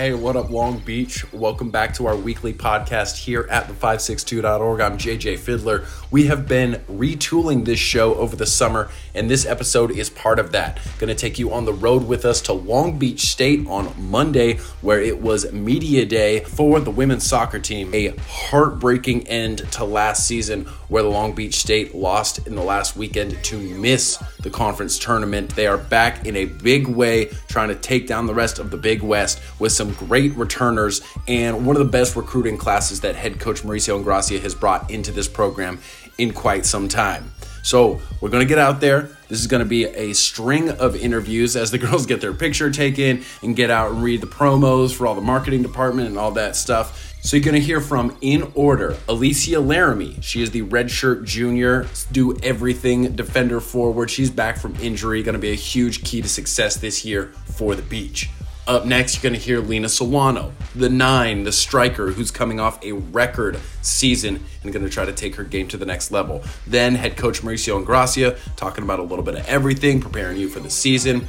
Hey, what up, Long Beach? Welcome back to our weekly podcast here at the562.org. I'm JJ Fiddler. We have been retooling this show over the summer, and this episode is part of that. Going to take you on the road with us to Long Beach State on Monday, where it was Media Day for the women's soccer team. A heartbreaking end to last season, where the Long Beach State lost in the last weekend to miss the conference tournament. They are back in a big way, trying to take down the rest of the Big West with some great returners and one of the best recruiting classes that head coach Mauricio Ingrassia has brought into this program in quite some time. So we're going to get out there. This is going to be a string of interviews as the girls get their picture taken and get out and read the promos for all the marketing department and all that stuff. So you're going to hear from, in order, Alicia Laramie. She is the redshirt junior, do everything defender forward. She's back from injury, going to be a huge key to success this year for the beach. Up next, you're going to hear Lena Solano, the nine, the striker who's coming off a record season and going to try to take her game to the next level. Then, head coach Mauricio Ingrassia talking about a little bit of everything, preparing you for the season.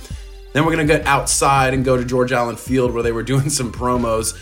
Then, we're going to get outside and go to George Allen Field where they were doing some promos.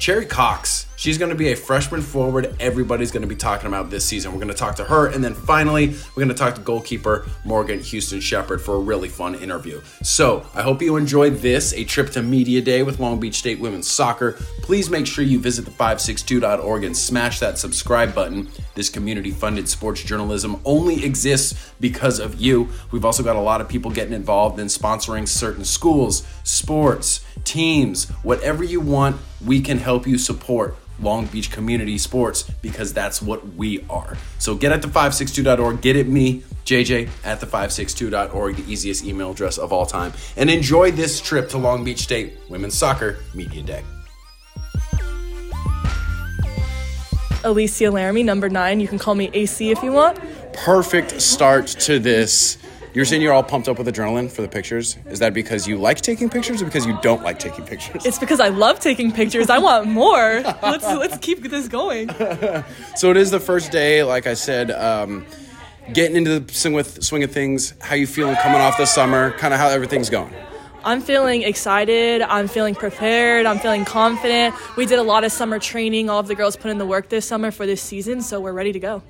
Cherry Cox, she's going to be a freshman forward everybody's going to be talking about this season. We're going to talk to her. And then finally, we're going to talk to goalkeeper Morgan Houston Shepard for a really fun interview. So I hope you enjoyed this, a trip to Media Day with Long Beach State Women's Soccer. Please make sure you visit the562.org and smash that subscribe button. This community funded sports journalism only exists because of you. We've also got a lot of people getting involved in sponsoring certain schools, sports, teams, whatever you want, we can help you support Long Beach community sports because that's what we are. So get at the562.org, get at me, JJ at the562.org, the easiest email address of all time, and enjoy this trip to Long Beach State Women's Soccer Media Day. Alicia Laramie, number nine. You can call me AC if you want. Perfect start to this. You're saying you're all pumped up with adrenaline for the pictures. Is that because you like taking pictures or because you don't like taking pictures? It's because I love taking pictures. I want more. let's let's keep this going. so it is the first day, like I said, um, getting into the swing with swing of things. How you feeling coming off the summer? Kind of how everything's going. I'm feeling excited. I'm feeling prepared. I'm feeling confident. We did a lot of summer training. All of the girls put in the work this summer for this season, so we're ready to go.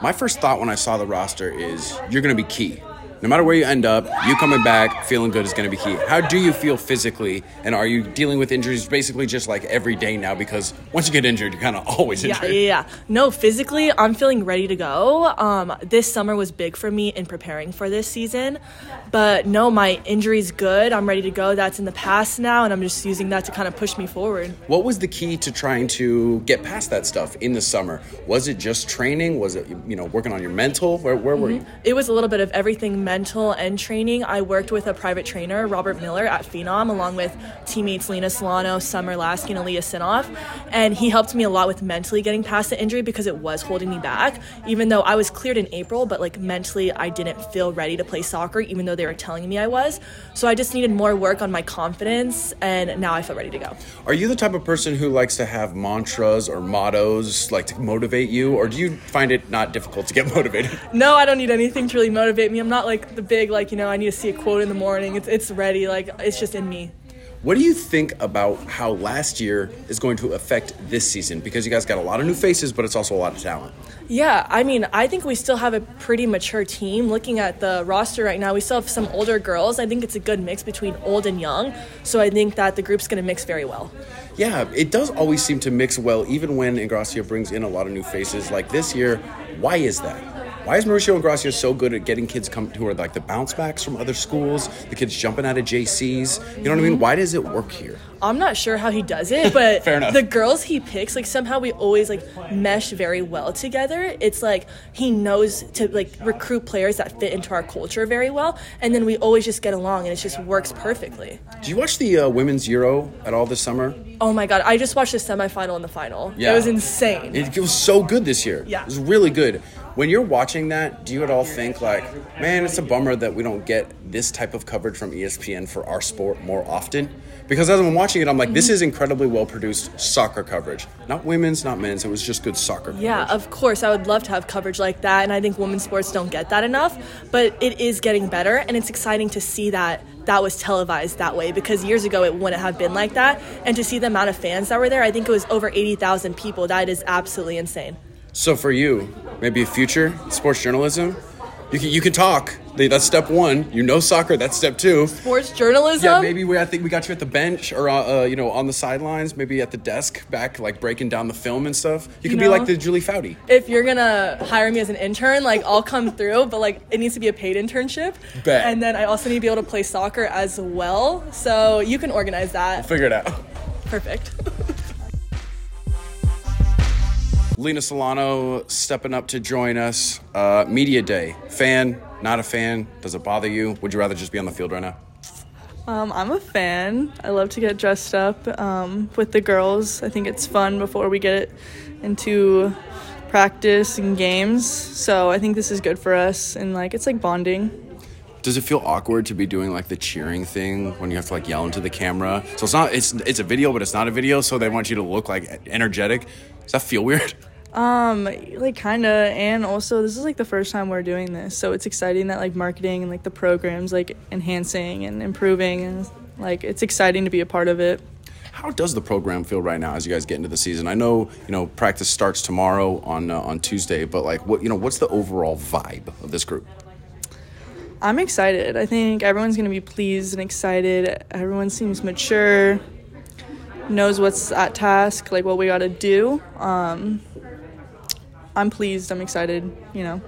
My first thought when I saw the roster is you're going to be key no matter where you end up, you coming back feeling good is going to be key. How do you feel physically, and are you dealing with injuries basically just like every day now? Because once you get injured, you're kind of always injured. Yeah, yeah, yeah. No, physically, I'm feeling ready to go. Um, this summer was big for me in preparing for this season, but no, my injury's good. I'm ready to go. That's in the past now, and I'm just using that to kind of push me forward. What was the key to trying to get past that stuff in the summer? Was it just training? Was it you know working on your mental? Where where mm-hmm. were you? It was a little bit of everything mental and training, I worked with a private trainer, Robert Miller, at Phenom, along with teammates Lena Solano, Summer Lasky, and Aaliyah Sinoff. And he helped me a lot with mentally getting past the injury because it was holding me back. Even though I was cleared in April, but like mentally, I didn't feel ready to play soccer, even though they were telling me I was. So I just needed more work on my confidence, and now I feel ready to go. Are you the type of person who likes to have mantras or mottos, like to motivate you, or do you find it not difficult to get motivated? No, I don't need anything to really motivate me. I'm not like the big big like you know I need to see a quote in the morning. It's it's ready. Like it's just in me. What do you think about how last year is going to affect this season? Because you guys got a lot of new faces, but it's also a lot of talent. Yeah, I mean, I think we still have a pretty mature team. Looking at the roster right now, we still have some older girls. I think it's a good mix between old and young. So I think that the group's going to mix very well. Yeah, it does always seem to mix well, even when Ingrassia brings in a lot of new faces. Like this year, why is that? Why is Mauricio Ingrassia so good at getting kids come who are like the bounce backs from other schools, the kids jumping out of JCs? You know what I mean? Why does it work here? I'm not sure how he does it, but Fair enough. the girls he picks, like somehow we always like mesh very well together. It's like he knows to like recruit players that fit into our culture very well, and then we always just get along, and it just works perfectly. Did you watch the uh, women's Euro at all this summer? Oh my god, I just watched the semifinal and the final. Yeah, it was insane. It, it was so good this year. Yeah, it was really good When you're watching that, do you at all think like, man, it's a bummer that we don't get this type of coverage from ESPN for our sport more often? Because as I'm watching it, I'm like, this mm-hmm. is incredibly well produced soccer coverage. Not women's, not men's. It was just good soccer. Yeah, of course. I would love to have coverage like that, and I think women's sports don't get that enough. But it is getting better, and it's exciting to see that that was televised that way because years ago it wouldn't have been like that. And to see the amount of fans that were there, I think it was over 80,000 people. That is absolutely insane. So for you, maybe a future sports journalism, you can you can talk. That's step one. You know soccer. That's step two. Sports journalism. Yeah, maybe we. I think we got you at the bench or uh, uh, you know on the sidelines. Maybe at the desk back, like breaking down the film and stuff. You can be know, like the Julie Foudy. If you're gonna hire me as an intern, like I'll come through, but like it needs to be a paid internship. Bet. And then I also need to be able to play soccer as well. So you can organize that. Figure it out. Perfect. Lena Solano stepping up to join us. Uh, Media Day. Fan, not a fan? Does it bother you? Would you rather just be on the field right now? Um, I'm a fan. I love to get dressed up um, with the girls. I think it's fun before we get into practice and games. So I think this is good for us, and like it's like bonding. Does it feel awkward to be doing like the cheering thing when you have to like yell into the camera? So it's not it's it's a video, but it's not a video, so they want you to look like energetic. Does that feel weird? Um, like kinda, and also this is like the first time we're doing this, so it's exciting that like marketing and like the programs like enhancing and improving, and like it's exciting to be a part of it. How does the program feel right now as you guys get into the season? I know you know practice starts tomorrow on uh, on Tuesday, but like what you know, what's the overall vibe of this group? I'm excited. I think everyone's gonna be pleased and excited. Everyone seems mature, knows what's at task, like what we got to do. Um, I'm pleased. I'm excited. You know.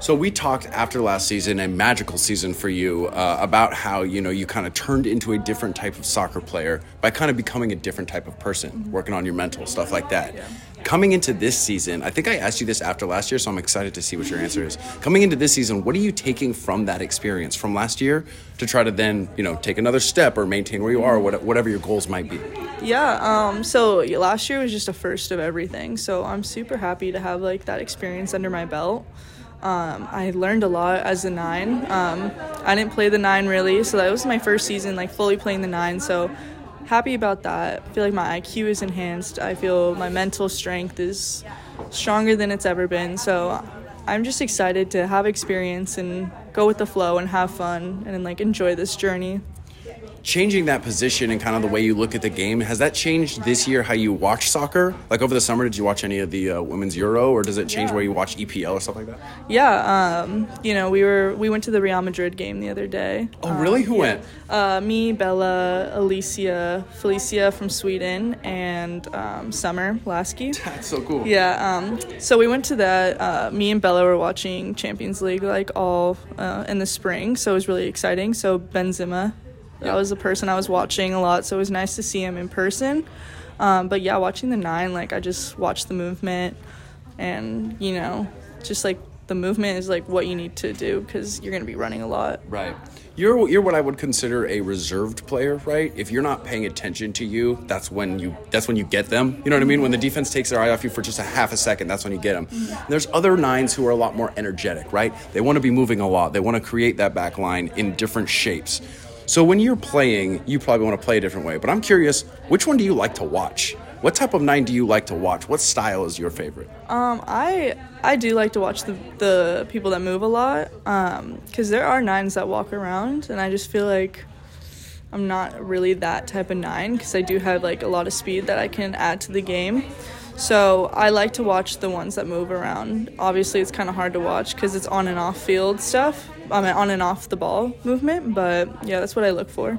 So we talked after last season, a magical season for you, uh, about how you know you kind of turned into a different type of soccer player by kind of becoming a different type of person, working on your mental stuff like that. Yeah. Coming into this season, I think I asked you this after last year, so I'm excited to see what your answer is. Coming into this season, what are you taking from that experience from last year to try to then you know take another step or maintain where you are, or whatever your goals might be? Yeah. Um, so last year was just a first of everything. So I'm super happy to have like that experience under my belt. Um, I learned a lot as a nine. Um, I didn't play the nine really, so that was my first season, like fully playing the nine. So happy about that. I feel like my IQ is enhanced. I feel my mental strength is stronger than it's ever been. So I'm just excited to have experience and go with the flow and have fun and like enjoy this journey changing that position and kind of the way you look at the game has that changed this year how you watch soccer? Like over the summer did you watch any of the uh, women's euro or does it change yeah. where you watch epl or stuff like that? Yeah um, you know we were we went to the real madrid game the other day. Oh really? Um, who yeah. went? Uh, me bella alicia felicia from sweden and um, summer lasky. That's so cool. Yeah um, so we went to that. Uh, me and bella were watching champions league like all uh, in the spring so it was really exciting. So benzema that was the person I was watching a lot, so it was nice to see him in person. Um, but yeah, watching the nine, like I just watched the movement, and you know, just like the movement is like what you need to do because you're gonna be running a lot. Right. You're you're what I would consider a reserved player, right? If you're not paying attention to you, that's when you that's when you get them. You know what I mean? When the defense takes their eye off you for just a half a second, that's when you get them. Mm-hmm. There's other nines who are a lot more energetic, right? They want to be moving a lot. They want to create that back line in different shapes. So when you're playing, you probably want to play a different way. But I'm curious, which one do you like to watch? What type of nine do you like to watch? What style is your favorite? Um, I I do like to watch the the people that move a lot. Um, because there are nines that walk around, and I just feel like I'm not really that type of nine because I do have like a lot of speed that I can add to the game. So I like to watch the ones that move around. Obviously, it's kind of hard to watch because it's on and off field stuff. I mean, on and off the ball movement. But yeah, that's what I look for.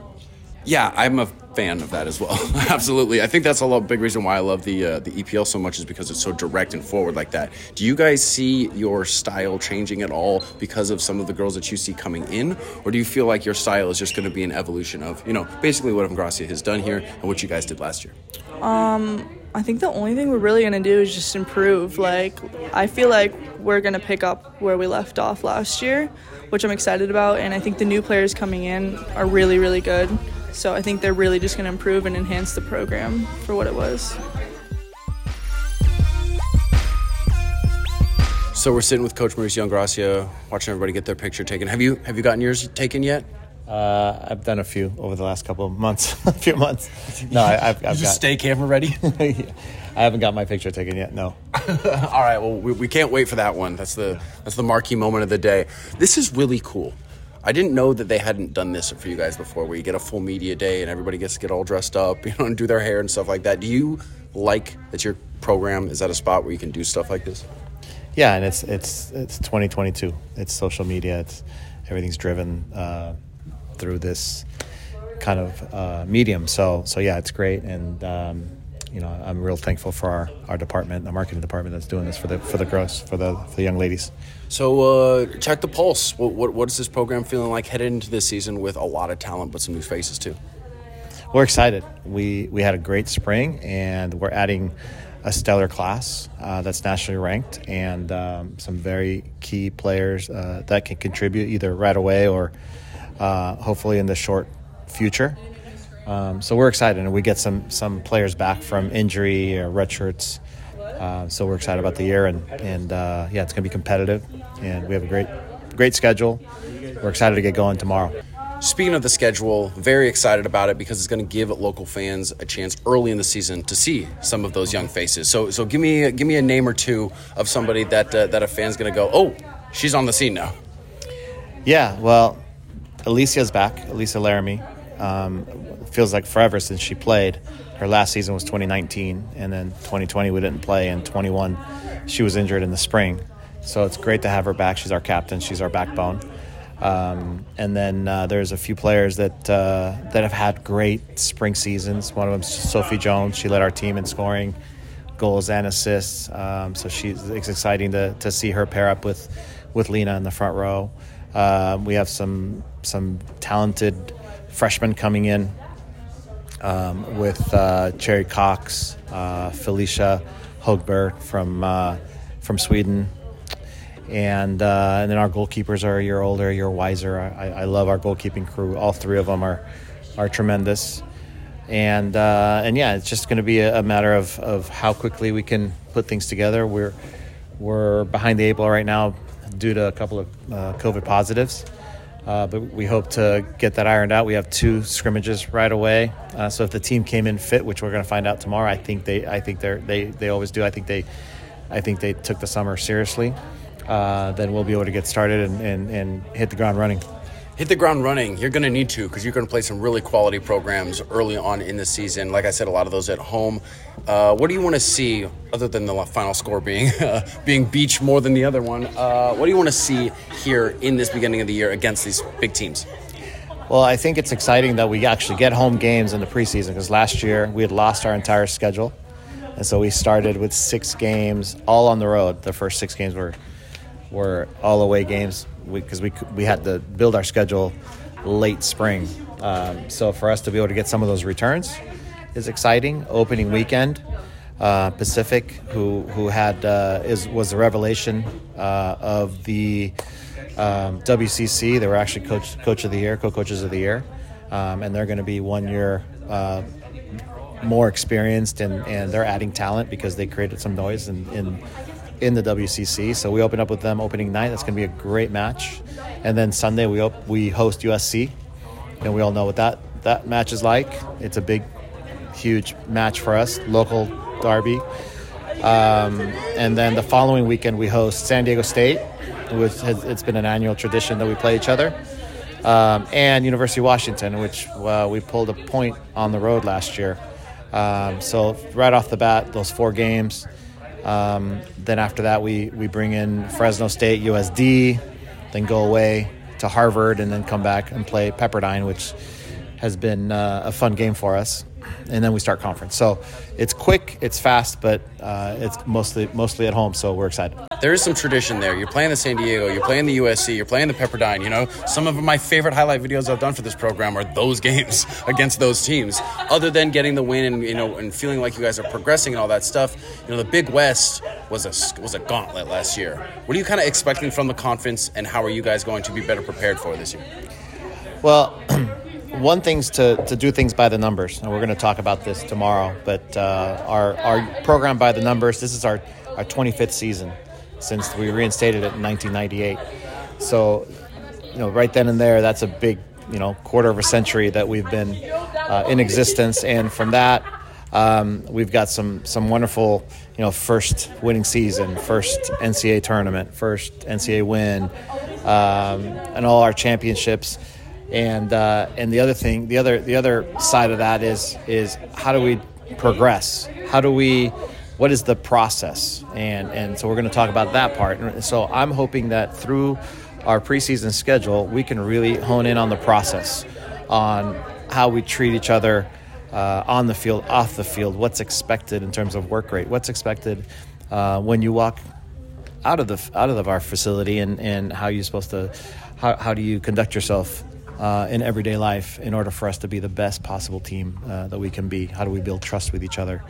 Yeah, I'm a fan of that as well. Absolutely, I think that's a lot, big reason why I love the uh, the EPL so much is because it's so direct and forward like that. Do you guys see your style changing at all because of some of the girls that you see coming in, or do you feel like your style is just going to be an evolution of you know basically what Gracia has done here and what you guys did last year? Um, I think the only thing we're really gonna do is just improve. Like, I feel like we're gonna pick up where we left off last year, which I'm excited about. And I think the new players coming in are really, really good. So I think they're really just gonna improve and enhance the program for what it was. So we're sitting with Coach Mauricio Ingrassia, watching everybody get their picture taken. Have you have you gotten yours taken yet? Uh, I've done a few over the last couple of months, a few months. No, I, I've, I've Just got. stay camera ready. I haven't got my picture taken yet. No. All right, well, we, we can't wait for that one. That's the that's the marquee moment of the day. This is really cool. I didn't know that they hadn't done this for you guys before, where you get a full media day and everybody gets to get all dressed up, you know, and do their hair and stuff like that. Do you like that your program is at a spot where you can do stuff like this? Yeah, and it's it's it's 2022. It's social media. It's everything's driven uh, through this kind of uh, medium. So so yeah, it's great, and um, you know I'm real thankful for our, our department, the marketing department that's doing this for the for the girls, for the for the young ladies. So uh, check the pulse. What, what what is this program feeling like headed into this season with a lot of talent, but some new faces too? We're excited. We we had a great spring, and we're adding a stellar class uh, that's nationally ranked, and um, some very key players uh, that can contribute either right away or uh, hopefully in the short future. Um, so we're excited, and we get some some players back from injury or red shirts. Uh, so we're excited about the year, and and uh, yeah, it's going to be competitive, and we have a great great schedule. We're excited to get going tomorrow. Speaking of the schedule, very excited about it because it's going to give local fans a chance early in the season to see some of those young faces. So, so give me give me a name or two of somebody that uh, that a fan's going to go, oh, she's on the scene now. Yeah, well, Alicia's back. Alicia Laramie. Um, feels like forever since she played. Her last season was 2019, and then 2020 we didn't play, and 21 she was injured in the spring. So it's great to have her back. She's our captain. She's our backbone. Um, and then uh, there's a few players that uh, that have had great spring seasons. One of them's Sophie Jones. She led our team in scoring goals and assists. Um, so she's it's exciting to, to see her pair up with with Lena in the front row. Uh, we have some some talented freshmen coming in um, with uh, Cherry Cox, uh, Felicia Hogberg from uh, from Sweden, and uh, and then our goalkeepers are a year older, a year wiser. I, I love our goalkeeping crew. All three of them are are tremendous, and uh, and yeah, it's just going to be a, a matter of, of how quickly we can put things together. We're we're behind the eight ball right now due to a couple of uh, COVID positives. Uh, but we hope to get that ironed out. We have two scrimmages right away. Uh, so if the team came in fit, which we're going to find out tomorrow, I think they, I think they they they always do. I think they, I think they took the summer seriously. Uh, then we'll be able to get started and, and, and hit the ground running. Hit the ground running. You're going to need to because you're going to play some really quality programs early on in the season. Like I said, a lot of those at home. Uh, what do you want to see, other than the final score being uh, being Beach more than the other one? Uh, what do you want to see here in this beginning of the year against these big teams? Well, I think it's exciting that we actually get home games in the preseason because last year we had lost our entire schedule, and so we started with six games all on the road. The first six games were were all away games because we, we, we had to build our schedule late spring. Um, so for us to be able to get some of those returns is exciting. Opening weekend, uh, Pacific, who who had uh, is was the revelation uh, of the um, WCC. They were actually coach coach of the year, co-coaches of the year, um, and they're going to be one year uh, more experienced, and, and they're adding talent because they created some noise in, in in the WCC. So we open up with them opening night. That's going to be a great match, and then Sunday we op- we host USC, and we all know what that that match is like. It's a big, huge match for us, local derby. Um, and then the following weekend we host San Diego State, which has, it's been an annual tradition that we play each other. Um, and University of Washington, which uh, we pulled a point on the road last year. Um, so right off the bat, those four games. Um, then after that, we we bring in Fresno State, USD, then go away to Harvard, and then come back and play Pepperdine, which has been uh, a fun game for us. And then we start conference. So it's quick, it's fast, but uh, it's mostly mostly at home. So we're excited. There is some tradition there. You're playing the San Diego, you're playing the USC, you're playing the Pepperdine. You know, some of my favorite highlight videos I've done for this program are those games against those teams. Other than getting the win and you know and feeling like you guys are progressing and all that stuff, you know, the Big West was a was a gauntlet last year. What are you kind of expecting from the conference, and how are you guys going to be better prepared for this year? Well. one thing's to, to do things by the numbers, and we're going to talk about this tomorrow. But uh, our our program by the numbers. This is our our 25th season, since we reinstated it in 1998. So, you know, right then and there, that's a big, you know, quarter of a century that we've been uh, in existence, and from that, um, we've got some some wonderful, you know, first winning season, first NCAA tournament, first NCAA win, um, and all our championships. And uh, and the other thing, the other the other side of that is is how do we progress? How do we what is the process? And and so we're going to talk about that part. And so I'm hoping that through our preseason schedule, we can really hone in on the process, on how we treat each other uh, on the field, off the field, what's expected in terms of work rate, what's expected uh, when you walk out of the out of our facility, and, and how you're supposed to, how, how do you conduct yourself uh, in everyday life in order for us to be the best possible team uh, that we can be? How do we build trust with each other?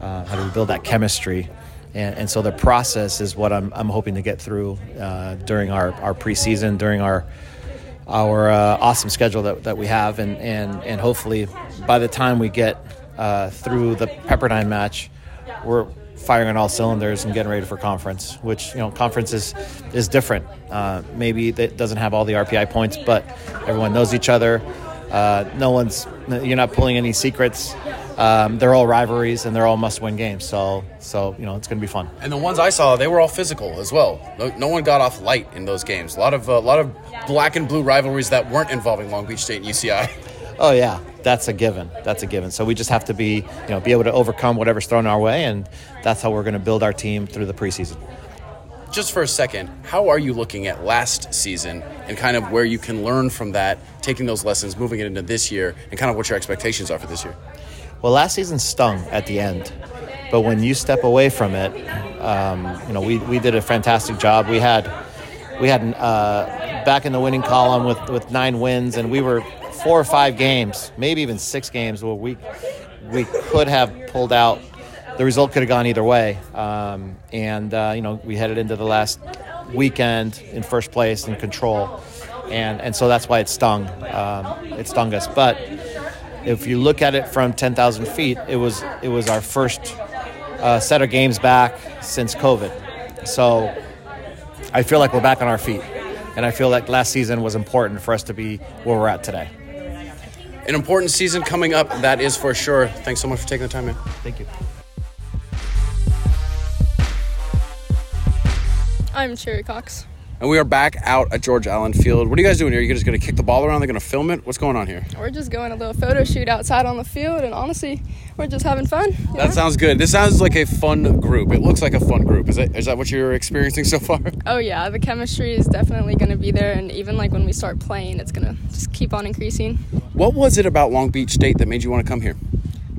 Uh, how do we build that chemistry? And, and, so the process is what I'm, I'm hoping to get through uh, during our, our preseason, during our our uh, awesome schedule that, that we have, and, and, and hopefully by the time we get uh, through the Pepperdine match, we're firing on all cylinders and getting ready for conference. Which you know, conference is is different. Uh, maybe it doesn't have all the RPI points, but everyone knows each other. Uh, no one's you're not pulling any secrets. Um, they're all rivalries and they're all must-win games. So, so you know, it's going to be fun. And the ones I saw, they were all physical as well. No, no one got off light in those games. A lot of a uh, lot of black and blue rivalries that weren't involving Long Beach State and UCI. Oh yeah, that's a given. That's a given. So we just have to be, you know, be able to overcome whatever's thrown our way, and that's how we're going to build our team through the preseason just for a second, how are you looking at last season and kind of where you can learn from that, taking those lessons, moving it into this year, and kind of what your expectations are for this year? Well, last season stung at the end, but when you step away from it, um, you know, we, we did a fantastic job. We had we had uh, back in the winning column with, with nine wins, and we were four or five games, maybe even six games, where we we could have pulled out the result could have gone either way. Um, and uh, you know, we headed into the last weekend in first place in control, and and so that's why it stung. Um, it stung us. But if you look at it from ten thousand feet, it was it was our first uh, set of games back since COVID. So I feel like we're back on our feet, and I feel like last season was important for us to be where we're at today. An important season coming up, that is for sure. Thanks so much for taking the time, man. Thank you. I'm Cherry Cox. And we are back out at George Allen Field. What are you guys doing here? Are you just going to kick the ball around? They're going to film it? What's going on here? We're just going a little photo shoot outside on the field, and honestly, we're just having fun. That know? sounds good. This sounds like a fun group. It looks like a fun group. Is that is that what you're experiencing so far? Oh yeah, the chemistry is definitely going to be there, and even like when we start playing, it's going to just keep on increasing. What was it about Long Beach State that made you want to come here?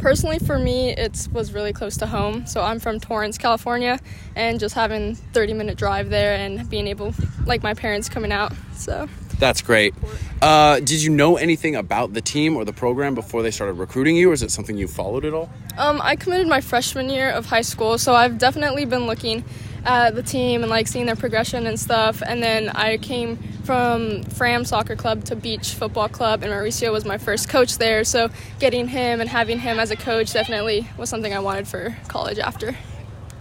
Personally for me it was really close to home. So i'm from torrance california and just having 30 minute drive there and being able like my parents coming out so. That's great. Uh, did you know anything about the team or the program before they started recruiting you or is it something you followed at all? Um, i committed my freshman year of high school so i've definitely been looking at the team and like seeing their progression and stuff. And then I came from Fram Soccer Club to Beach Football Club, and Mauricio was my first coach there. So getting him and having him as a coach definitely was something I wanted for college after.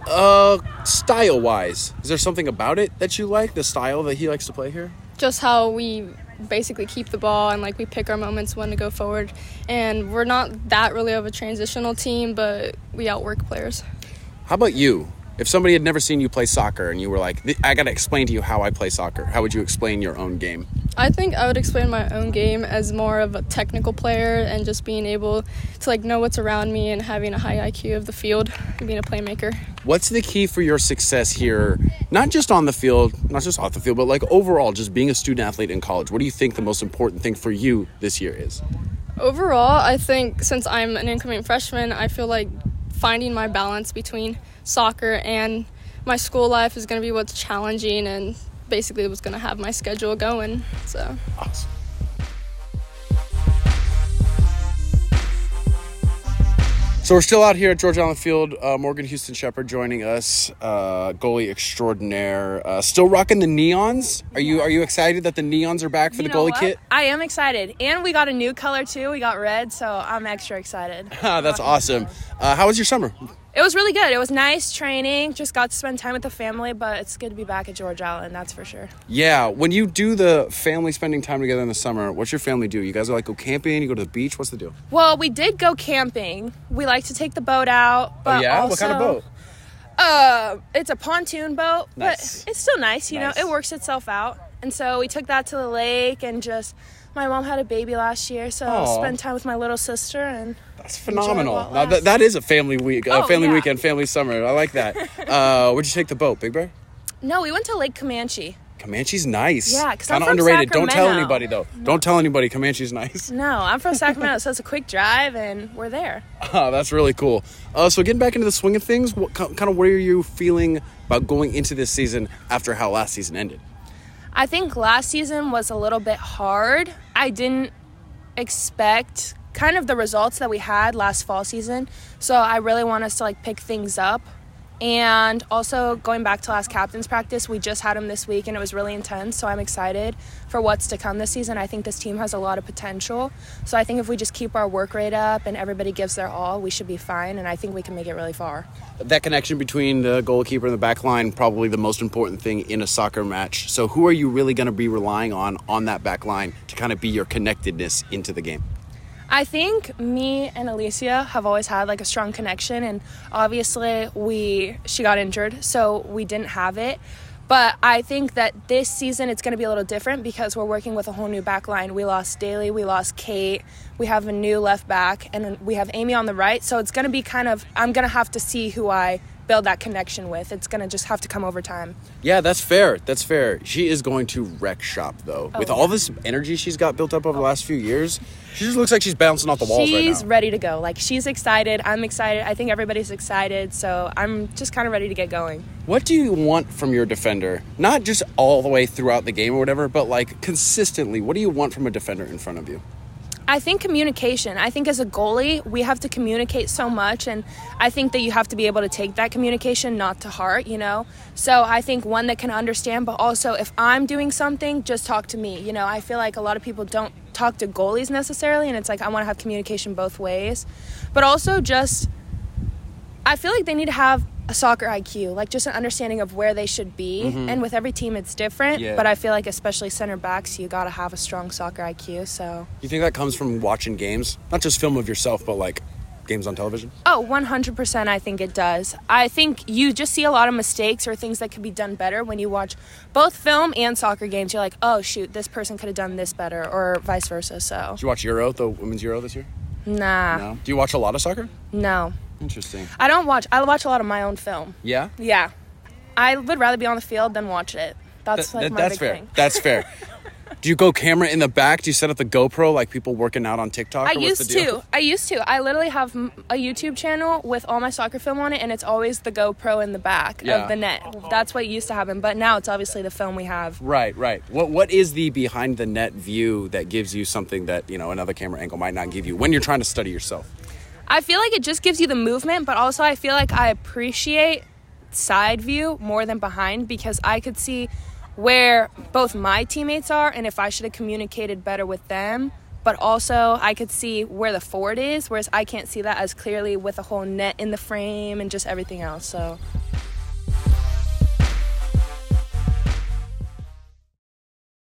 Uh, style wise, is there something about it that you like? The style that he likes to play here? Just how we basically keep the ball and like we pick our moments when to go forward. And we're not that really of a transitional team, but we outwork players. How about you? If somebody had never seen you play soccer and you were like, I got to explain to you how I play soccer, how would you explain your own game? I think I would explain my own game as more of a technical player and just being able to like know what's around me and having a high IQ of the field and being a playmaker. What's the key for your success here? Not just on the field, not just off the field, but like overall, just being a student athlete in college. What do you think the most important thing for you this year is? Overall, I think since I'm an incoming freshman, I feel like finding my balance between soccer and my school life is going to be what's challenging and basically what's going to have my schedule going. So awesome. So we're still out here at George Allen Field. Uh, Morgan Houston Shepard joining us, uh, goalie extraordinaire. Uh, still rocking the neons. Are you are you excited that the neons are back for you the goalie kit? I am excited, and we got a new color too. We got red, so I'm extra excited. That's awesome. Uh, how was your summer? It was really good. It was nice training. Just got to spend time with the family, but it's good to be back at George Allen, that's for sure. Yeah, when you do the family spending time together in the summer, what's your family do? You guys are like go camping, you go to the beach. What's the deal? Well, we did go camping. We like to take the boat out. But oh yeah, what kind of boat? Uh, it's a pontoon boat, Nice. but it's still nice. You Nice. know, it works itself out. And so we took that to the lake and just. My mom had a baby last year, so Aw. spend time with my little sister and That's phenomenal. Now, that, that is a family week, uh, Oh, family yeah. weekend, family summer. I like that. uh, where'd you take the boat, Big Bear? no, we went to Lake Camanche. Camanche's nice. Yeah, 'cause I'm kind of underrated. Don't tell anybody though. Don't tell anybody. Camanche's nice. No, I'm from Sacramento, so it's a quick drive, and we're there. Oh, that's really cool. Uh, so getting back into the swing of things, what kind of what are you feeling about going into this season after how last season ended? I think last season was a little bit hard. I didn't expect kind of the results that we had last fall season. So I really want us to like pick things up. And also going back to last captain's practice, we just had them this week and it was really intense. So I'm excited for what's to come this season. I think this team has a lot of potential. So I think if we just keep our work rate up and everybody gives their all, we should be fine. And I think we can make it really far. That connection between the goalkeeper and the back line probably the most important thing in a soccer match. So who are you really going to be relying on on that back line to kind of be your connectedness into the game? I think me and Alicia have always had like a strong connection and obviously we she got injured so we didn't have it. But I think that this season it's going to be a little different because we're working with a whole new back line. We lost Daly, we lost Kate, we have a new left back and we have Amy on the right. So it's going to be kind of I'm going to have to see who I build that connection with. It's to just have to come over time. Yeah, that's fair. That's fair. She is going to wreck shop though. Oh, with Oh, all this energy she's got built up over the last few years, she just looks like she's bouncing off the walls She's right now. ready to go. Like she's excited. I'm excited. I think everybody's excited. So I'm just kind of ready to get going. What do you want from your defender? Not just all the way throughout the game or whatever, but like consistently. What do you want from a defender in front of you? I think communication. I think as a goalie, we have to communicate so much, and I think that you have to be able to take that communication not to heart, you know? So I think one that can understand, but also if I'm doing something, just talk to me. You know, I feel like a lot of people don't talk to goalies necessarily, and it's like I want to have communication both ways. But also just, I feel like they need to have a soccer IQ, like just an understanding of where they should be. Mm-hmm. And with every team, it's different. Yeah. But I feel like, especially center backs, you got to have a strong soccer IQ. So. You think that comes from watching games? Not just film of yourself, but like games on television? Oh, 100% I think it does. I think you just see a lot of mistakes or things that could be done better when you watch both film and soccer games. You're like, oh, shoot, this person could have done this better, or vice versa. So, Did you watch Euro, the women's Euro this year? nah, No. Do you watch a lot of soccer? no. Interesting. I don't watch, I watch a lot of my own film. Yeah? Yeah. I would rather be on the field than watch it. That's Th- like my that's big fair. thing. That's fair. Do you go camera in the back? Do you set up the GoPro like people working out on TikTok? I or what's used the deal? to. I used to. I literally have m- a YouTube channel with all my soccer film on it, and it's always the GoPro in the back Yeah. of the net. That's what used to happen, but now it's obviously the film we have. Right, right. What what is the behind the net view that gives you something that you know another camera angle might not give you when you're trying to study yourself? I feel like it just gives you the movement, but also I feel like I appreciate side view more than behind because I could see where both my teammates are and if I should have communicated better with them. But also, I could see where the forward is, whereas I can't see that as clearly with the whole net in the frame and just everything else. So,